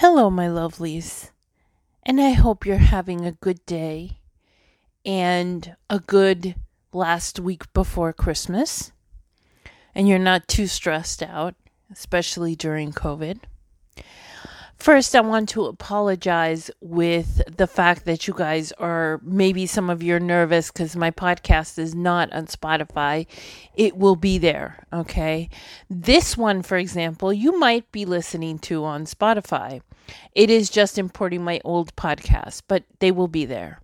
Hello, my lovelies, and I hope you're having a good day and a good last week before Christmas, and you're not too stressed out, especially during COVID. First, I want to apologize with the fact that you guys are maybe some of you are nervous because my podcast is not on Spotify. It will be there, okay? This one, for example, you might be listening to on Spotify. It is just importing my old podcast, but they will be there.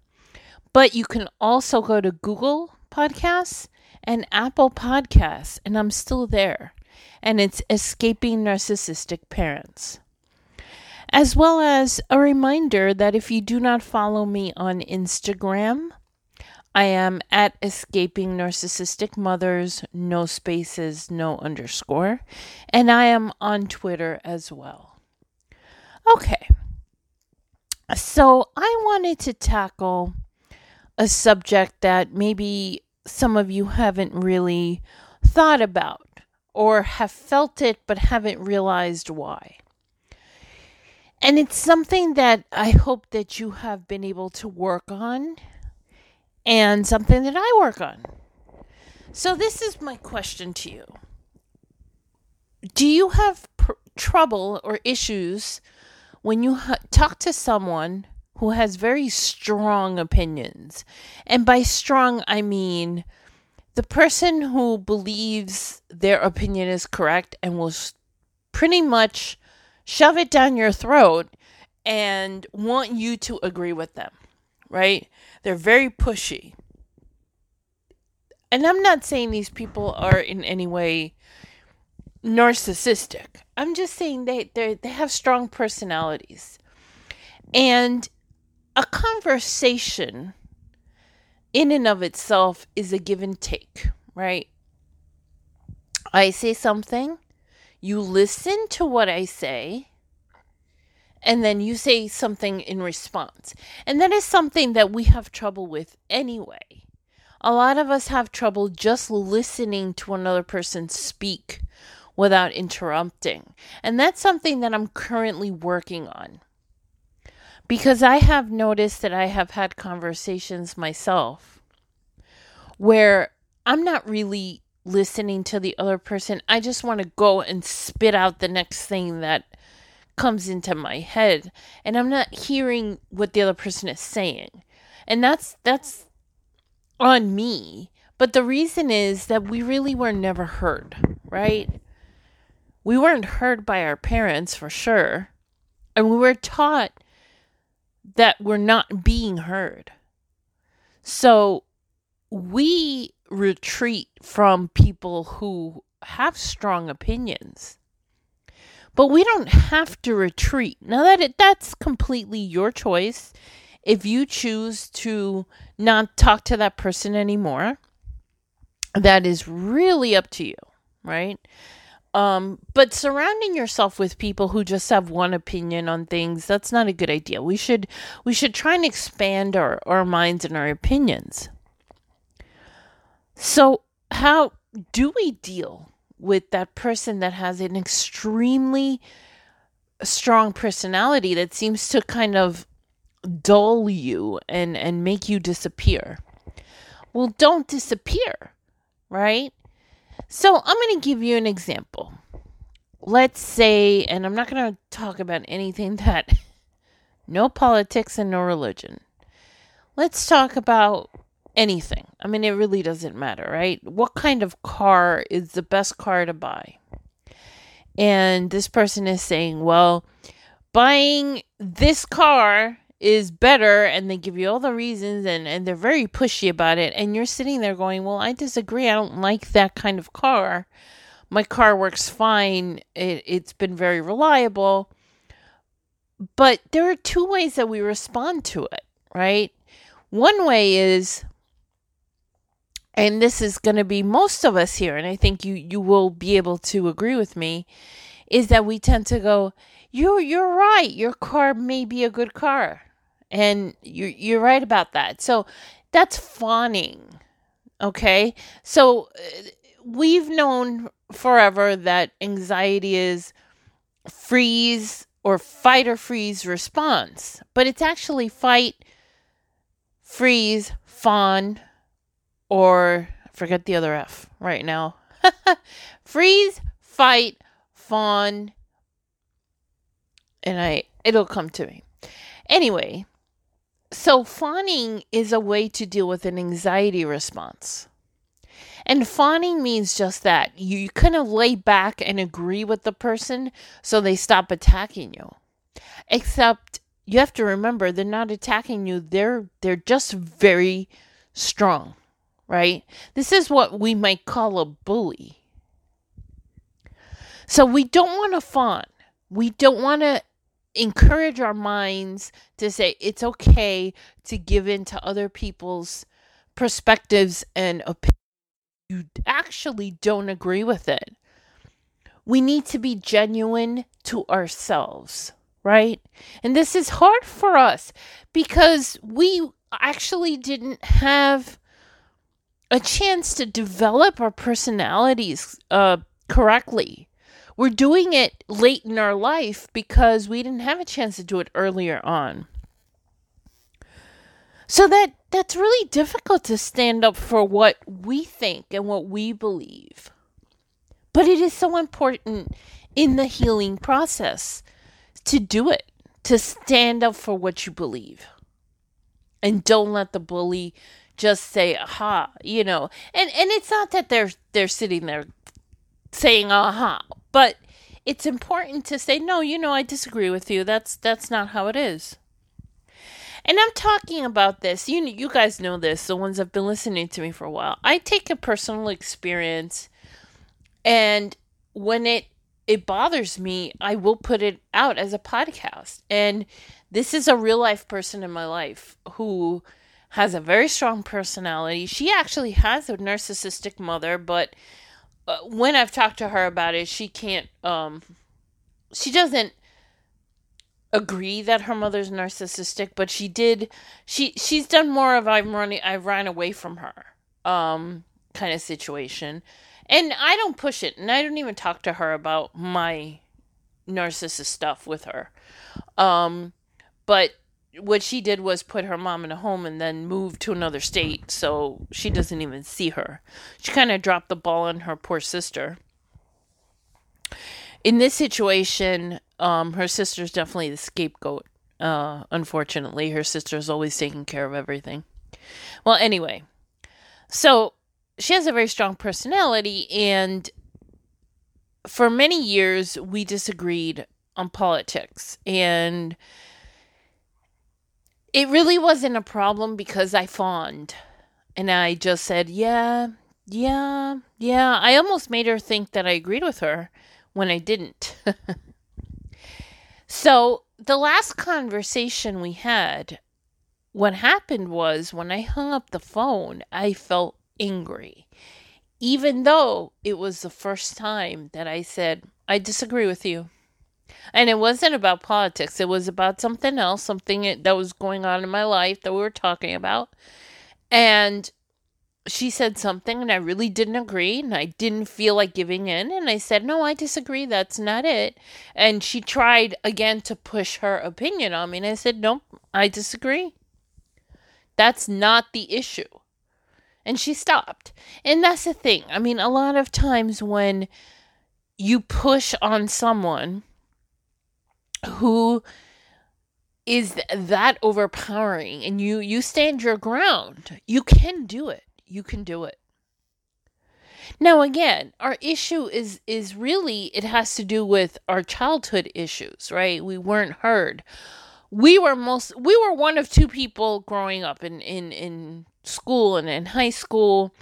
But you can also go to Google Podcasts and Apple Podcasts, and I'm still there. And it's Escaping Narcissistic Parents as well as a reminder that if you do not follow me on Instagram, I am at Escaping Narcissistic Mothers, no spaces, no underscore, and I am on Twitter as well. Okay, so I wanted to tackle a subject that maybe some of you haven't really thought about or have felt it but haven't realized why. And it's something that I hope that you have been able to work on and something that I work on. So, this is my question to you Do you have pr- trouble or issues when you ha- talk to someone who has very strong opinions? And by strong, I mean the person who believes their opinion is correct and will pretty much shove it down your throat and want you to agree with them, right? They're very pushy. And I'm not saying these people are in any way narcissistic. I'm just saying they they they have strong personalities. And a conversation in and of itself is a give and take, right? I say something, you listen to what I say, and then you say something in response. And that is something that we have trouble with anyway. A lot of us have trouble just listening to another person speak without interrupting. And that's something that I'm currently working on. Because I have noticed that I have had conversations myself where I'm not really listening to the other person. I just want to go and spit out the next thing that comes into my head and I'm not hearing what the other person is saying. And that's that's on me. But the reason is that we really were never heard, right? We weren't heard by our parents for sure. And we were taught that we're not being heard. So we retreat from people who have strong opinions. But we don't have to retreat. Now that it, that's completely your choice. If you choose to not talk to that person anymore, that is really up to you, right? Um, but surrounding yourself with people who just have one opinion on things, that's not a good idea. We should we should try and expand our, our minds and our opinions. So, how do we deal with that person that has an extremely strong personality that seems to kind of dull you and and make you disappear? Well, don't disappear, right? So, I'm going to give you an example. Let's say, and I'm not going to talk about anything that no politics and no religion. Let's talk about anything. I mean, it really doesn't matter, right? What kind of car is the best car to buy? And this person is saying, well, buying this car is better and they give you all the reasons and, and they're very pushy about it and you're sitting there going well i disagree i don't like that kind of car my car works fine it, it's been very reliable but there are two ways that we respond to it right one way is and this is going to be most of us here and i think you you will be able to agree with me is that we tend to go you're you're right your car may be a good car and you're you're right about that. So that's fawning okay? So uh, we've known forever that anxiety is freeze or fight or freeze response, but it's actually fight, freeze, fawn, or forget the other F right now. freeze, fight, fawn, and I it'll come to me. Anyway, so fawning is a way to deal with an anxiety response. And fawning means just that. You kind of lay back and agree with the person so they stop attacking you. Except you have to remember they're not attacking you. They're they're just very strong, right? This is what we might call a bully. So we don't want to fawn. We don't want to encourage our minds to say it's okay to give in to other people's perspectives and opinions you actually don't agree with it. We need to be genuine to ourselves, right? And this is hard for us because we actually didn't have a chance to develop our personalities uh, correctly. We're doing it late in our life because we didn't have a chance to do it earlier on. So that that's really difficult to stand up for what we think and what we believe. But it is so important in the healing process to do it, to stand up for what you believe. And don't let the bully just say aha, you know. And and it's not that they're they're sitting there saying aha, but it's important to say no, you know, I disagree with you. That's that's not how it is. And I'm talking about this. You you guys know this. The ones that have been listening to me for a while. I take a personal experience, and when it it bothers me, I will put it out as a podcast. And this is a real life person in my life who has a very strong personality. She actually has a narcissistic mother, but uh, when I've talked to her about it, she can't. Um, she doesn't agree that her mother's narcissistic, but she did she she's done more of I'm running I ran away from her um kind of situation. And I don't push it and I don't even talk to her about my narcissist stuff with her. Um but what she did was put her mom in a home and then move to another state so she doesn't even see her. She kind of dropped the ball on her poor sister. In this situation, um, her sister's definitely the scapegoat. Uh, unfortunately, her sister's always taking care of everything. Well, anyway, so she has a very strong personality, and for many years we disagreed on politics, and it really wasn't a problem because I fawned, and I just said, "Yeah, yeah, yeah." I almost made her think that I agreed with her when I didn't. So, the last conversation we had, what happened was when I hung up the phone, I felt angry. Even though it was the first time that I said, I disagree with you. And it wasn't about politics, it was about something else, something that was going on in my life that we were talking about. And she said something and I really didn't agree and I didn't feel like giving in and I said, "No, I disagree. That's not it." And she tried again to push her opinion on me and I said, "Nope, I disagree. That's not the issue." And she stopped. And that's the thing. I mean, a lot of times when you push on someone who is that overpowering and you you stand your ground, you can do it you can do it. Now again, our issue is is really it has to do with our childhood issues, right? We weren't heard. We were most we were one of two people growing up in in in school and in high school.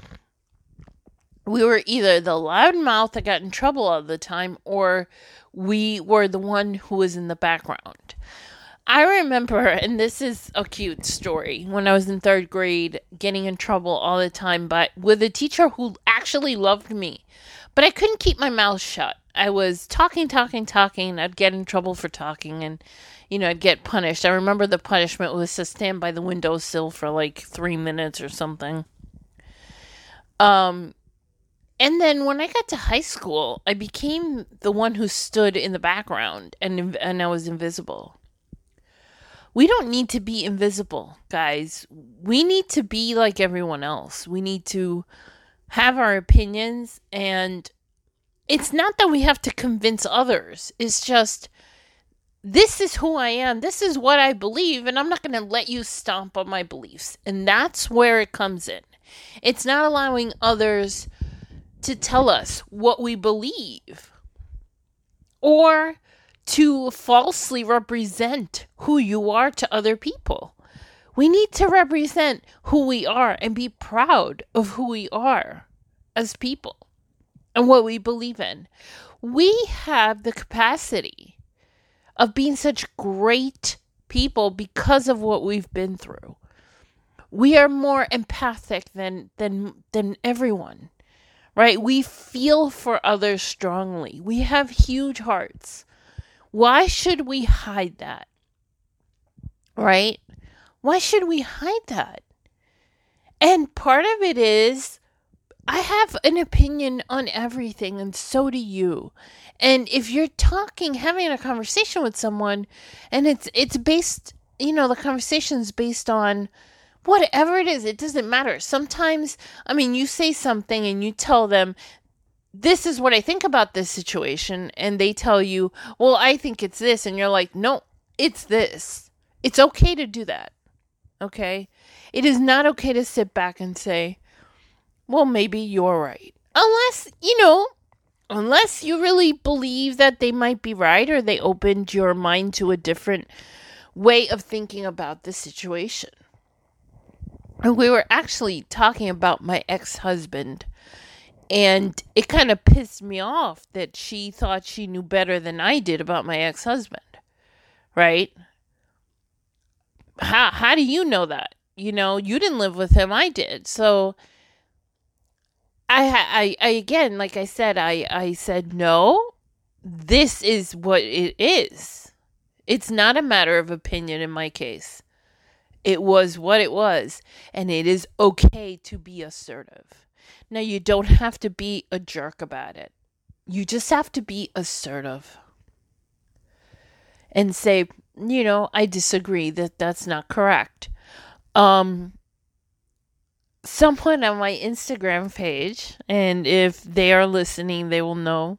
We were either the loud mouth that got in trouble all the time or we were the one who was in the background. I remember, and this is a cute story, when I was in third grade, getting in trouble all the time, but with a teacher who actually loved me. But I couldn't keep my mouth shut. I was talking, talking, talking. I'd get in trouble for talking, and, you know, I'd get punished. I remember the punishment was to stand by the windowsill for like three minutes or something. Um, and then when I got to high school, I became the one who stood in the background and and I was invisible. We don't need to be invisible, guys. We need to be like everyone else. We need to have our opinions and it's not that we have to convince others. It's just this is who I am. This is what I believe and I'm not going to let you stomp on my beliefs. And that's where it comes in. It's not allowing others to tell us what we believe or to falsely represent who you are to other people. We need to represent who we are and be proud of who we are as people and what we believe in. We have the capacity of being such great people because of what we've been through. We are more empathic than than than everyone. Right? We feel for others strongly. We have huge hearts. Why should we hide that? Right? Why should we hide that? And part of it is I have an opinion on everything, and so do you. And if you're talking, having a conversation with someone, and it's it's based, you know, the conversation's based on whatever it is, it doesn't matter. Sometimes, I mean, you say something and you tell them, this is what I think about this situation, and they tell you, well, I think it's this, and you're like, no, it's this. It's okay to do that. Okay? It is not okay to sit back and say, well, maybe you're right. Unless, you know, unless you really believe that they might be right or they opened your mind to a different way of thinking about the situation. We were actually talking about my ex husband, and it kind of pissed me off that she thought she knew better than I did about my ex husband. Right? How, how do you know that? You know, you didn't live with him, I did. So I, I, I again, like I said, I, I said no. This is what it is. It's not a matter of opinion in my case. It was what it was, and it is okay to be assertive. Now, you don't have to be a jerk about it. You just have to be assertive and say, you know, I disagree that that's not correct. Um, someone on my Instagram page, and if they are listening, they will know.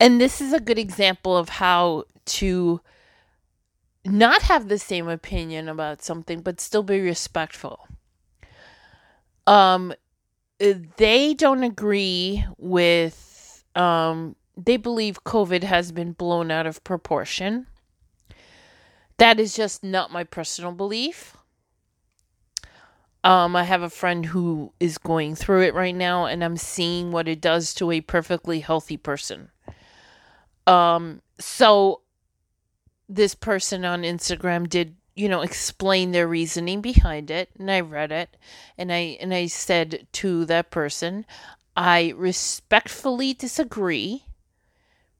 And this is a good example of how to not have the same opinion about something, but still be respectful. Um, they don't agree with, um, they believe COVID has been blown out of proportion. That is just not my personal belief. Um, I have a friend who is going through it right now, and I'm seeing what it does to a perfectly healthy person. Um, so this person on Instagram did, you know, explain their reasoning behind it, and I read it, and I and I said to that person, I respectfully disagree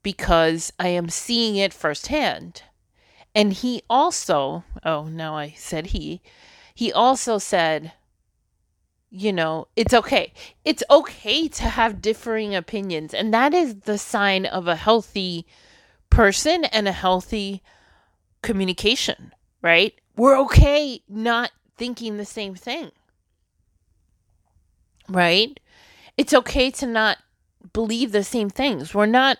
because I am seeing it firsthand. And he also, oh, now I said he, he also said, you know, it's okay. It's okay to have differing opinions. And that is the sign of a healthy person and a healthy communication, right? We're okay not thinking the same thing, right? It's okay to not believe the same things. We're not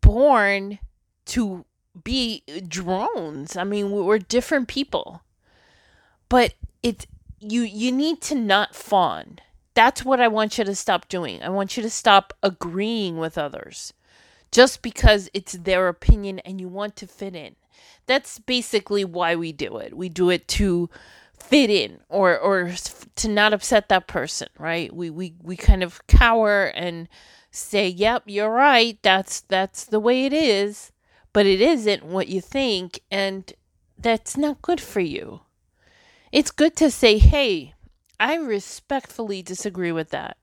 born to be drones. I mean, we're different people. But it's you you need to not fawn. That's what I want you to stop doing. I want you to stop agreeing with others just because it's their opinion and you want to fit in. That's basically why we do it. We do it to fit in or or to not upset that person, right? We we we kind of cower and say, "Yep, you're right. That's that's the way it is." But it isn't what you think and that's not good for you. It's good to say, hey, I respectfully disagree with that.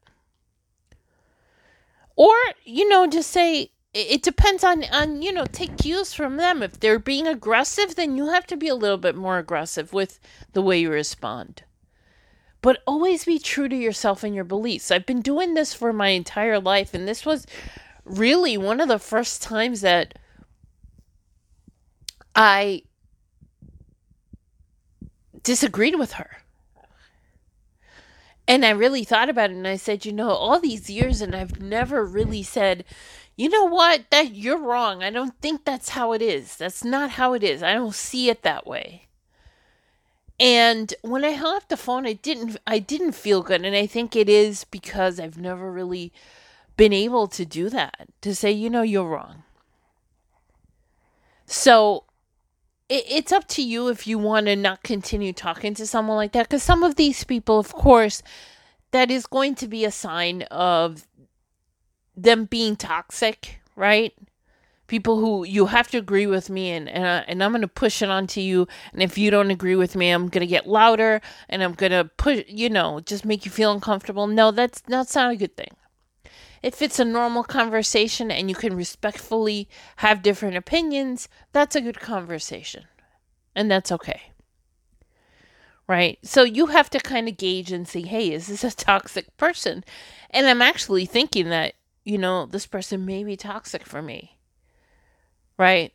Or, you know, just say, it depends on, on, you know, take cues from them. If they're being aggressive, then you have to be a little bit more aggressive with the way you respond. but always be true to yourself and your beliefs. I've been doing this for my entire life, and this was really one of the first times that I disagreed with her. And I really thought about it and I said, you know, all these years and I've never really said, you know what, that you're wrong. I don't think that's how it is. That's not how it is. I don't see it that way. And when I hung up the phone, I didn't I didn't feel good and I think it is because I've never really been able to do that. To say, you know, you're wrong. So it, it's up to you if you want to not continue talking to someone like that. Because some of these people, of course, that is going to be a sign of them being toxic, right? People who you have to agree with me, and and, uh, and I'm to push it onto you. And if you don't agree with me, I'm to get louder, and I'm to push, you know, just make you feel uncomfortable. No, that's that's not a good thing if it's a normal conversation and you can respectfully have different opinions, that's a good conversation. And that's okay. Right? So you have to kind of gauge and see, hey, is this a toxic person? And I'm actually thinking that, you know, this person may be toxic for me. Right?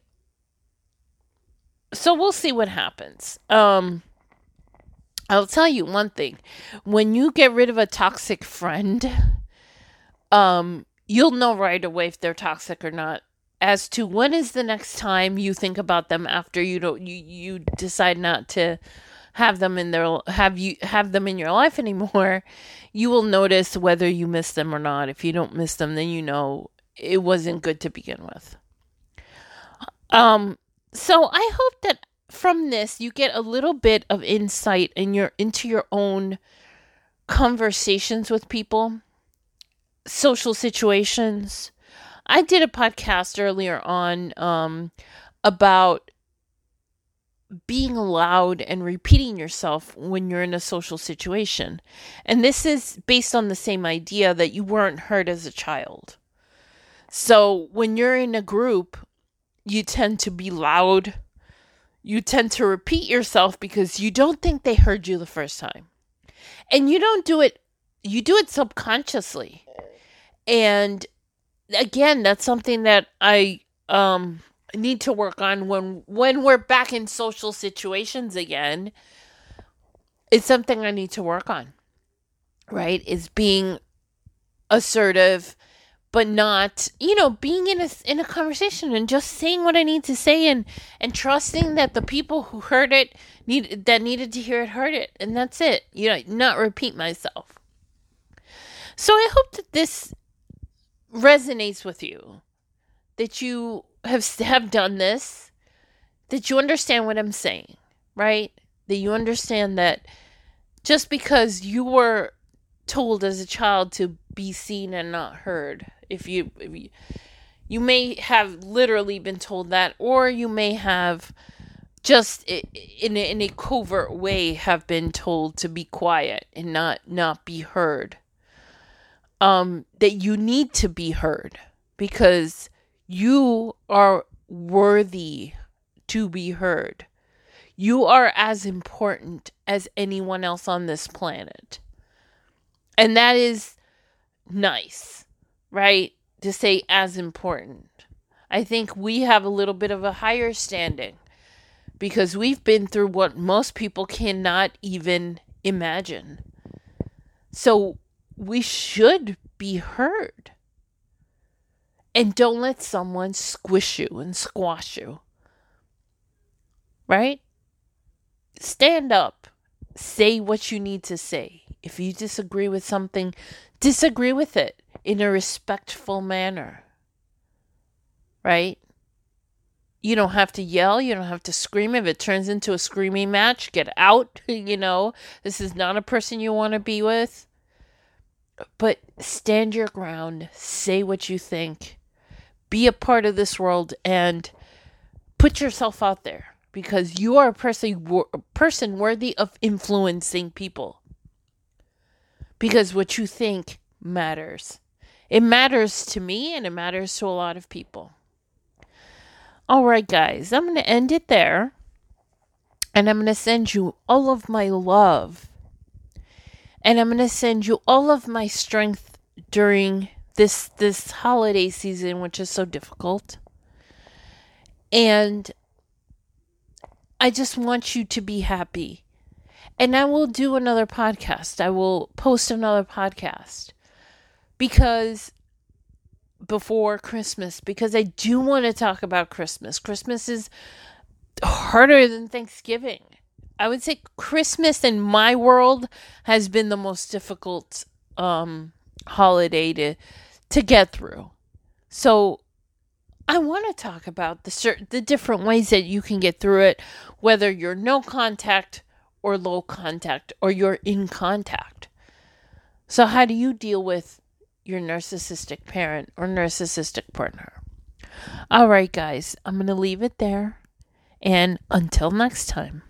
So we'll see what happens. Um I'll tell you one thing. When you get rid of a toxic friend, um, you'll know right away if they're toxic or not as to when is the next time you think about them after you don't you, you decide not to have them in their have you have them in your life anymore you will notice whether you miss them or not if you don't miss them then you know it wasn't good to begin with um so i hope that from this you get a little bit of insight in your into your own conversations with people social situations. I did a podcast earlier on um, about being loud and repeating yourself when you're in a social situation. And this is based on the same idea that you weren't heard as a child. So when you're in a group, you tend to be loud. You tend to repeat yourself because you don't think they heard you the first time. And you don't do it, you do it subconsciously and again that's something that i um need to work on when when we're back in social situations again it's something i need to work on right? Is being assertive but not you know being in a in a conversation and just saying what i need to say and and trusting that the people who heard it need that needed to hear it heard it and that's it. You know not repeat myself. So i hope that this resonates with you, that you have have done this, that you understand what I'm saying, right? That you understand that just because you were told as a child to be seen and not heard, if you, if you you may have literally been told that, or you may have just in in a covert way have been told to be quiet and not not be heard um, that you need to be heard because you are worthy to be heard. You are as important as anyone else on this planet. And that is nice, right? To say as important. I think we have a little bit of a higher standing because we've been through what most people cannot even imagine. So we should be heard. And don't let someone squish you and squash you. Right? Stand up. Say what you need to say. If you disagree with something, disagree with it in a respectful manner. Right? You don't have to yell. You don't have to scream. If it turns into a screaming match, get out. you know, this is not a person you want to be with. But stand your ground, say what you think, be a part of this world, and put yourself out there because you are a person, a person worthy of influencing people. Because what you think matters. It matters to me and it matters to a lot of people. All right, guys, I'm going to end it there. And I'm going to send you all of my love And I'm going to send you all of my strength during this this holiday season which is so difficult. And I just want you to be happy. And I will do another podcast. I will post another podcast because before Christmas because I do want to talk about Christmas. Christmas is harder than Thanksgiving. I would say Christmas in my world has been the most difficult um, holiday to to get through. So I want to talk about the certain the different ways that you can get through it, whether you're no contact or low contact or you're in contact. So how do you deal with your narcissistic parent or narcissistic partner? All right, guys, I'm going to leave it there. And until next time.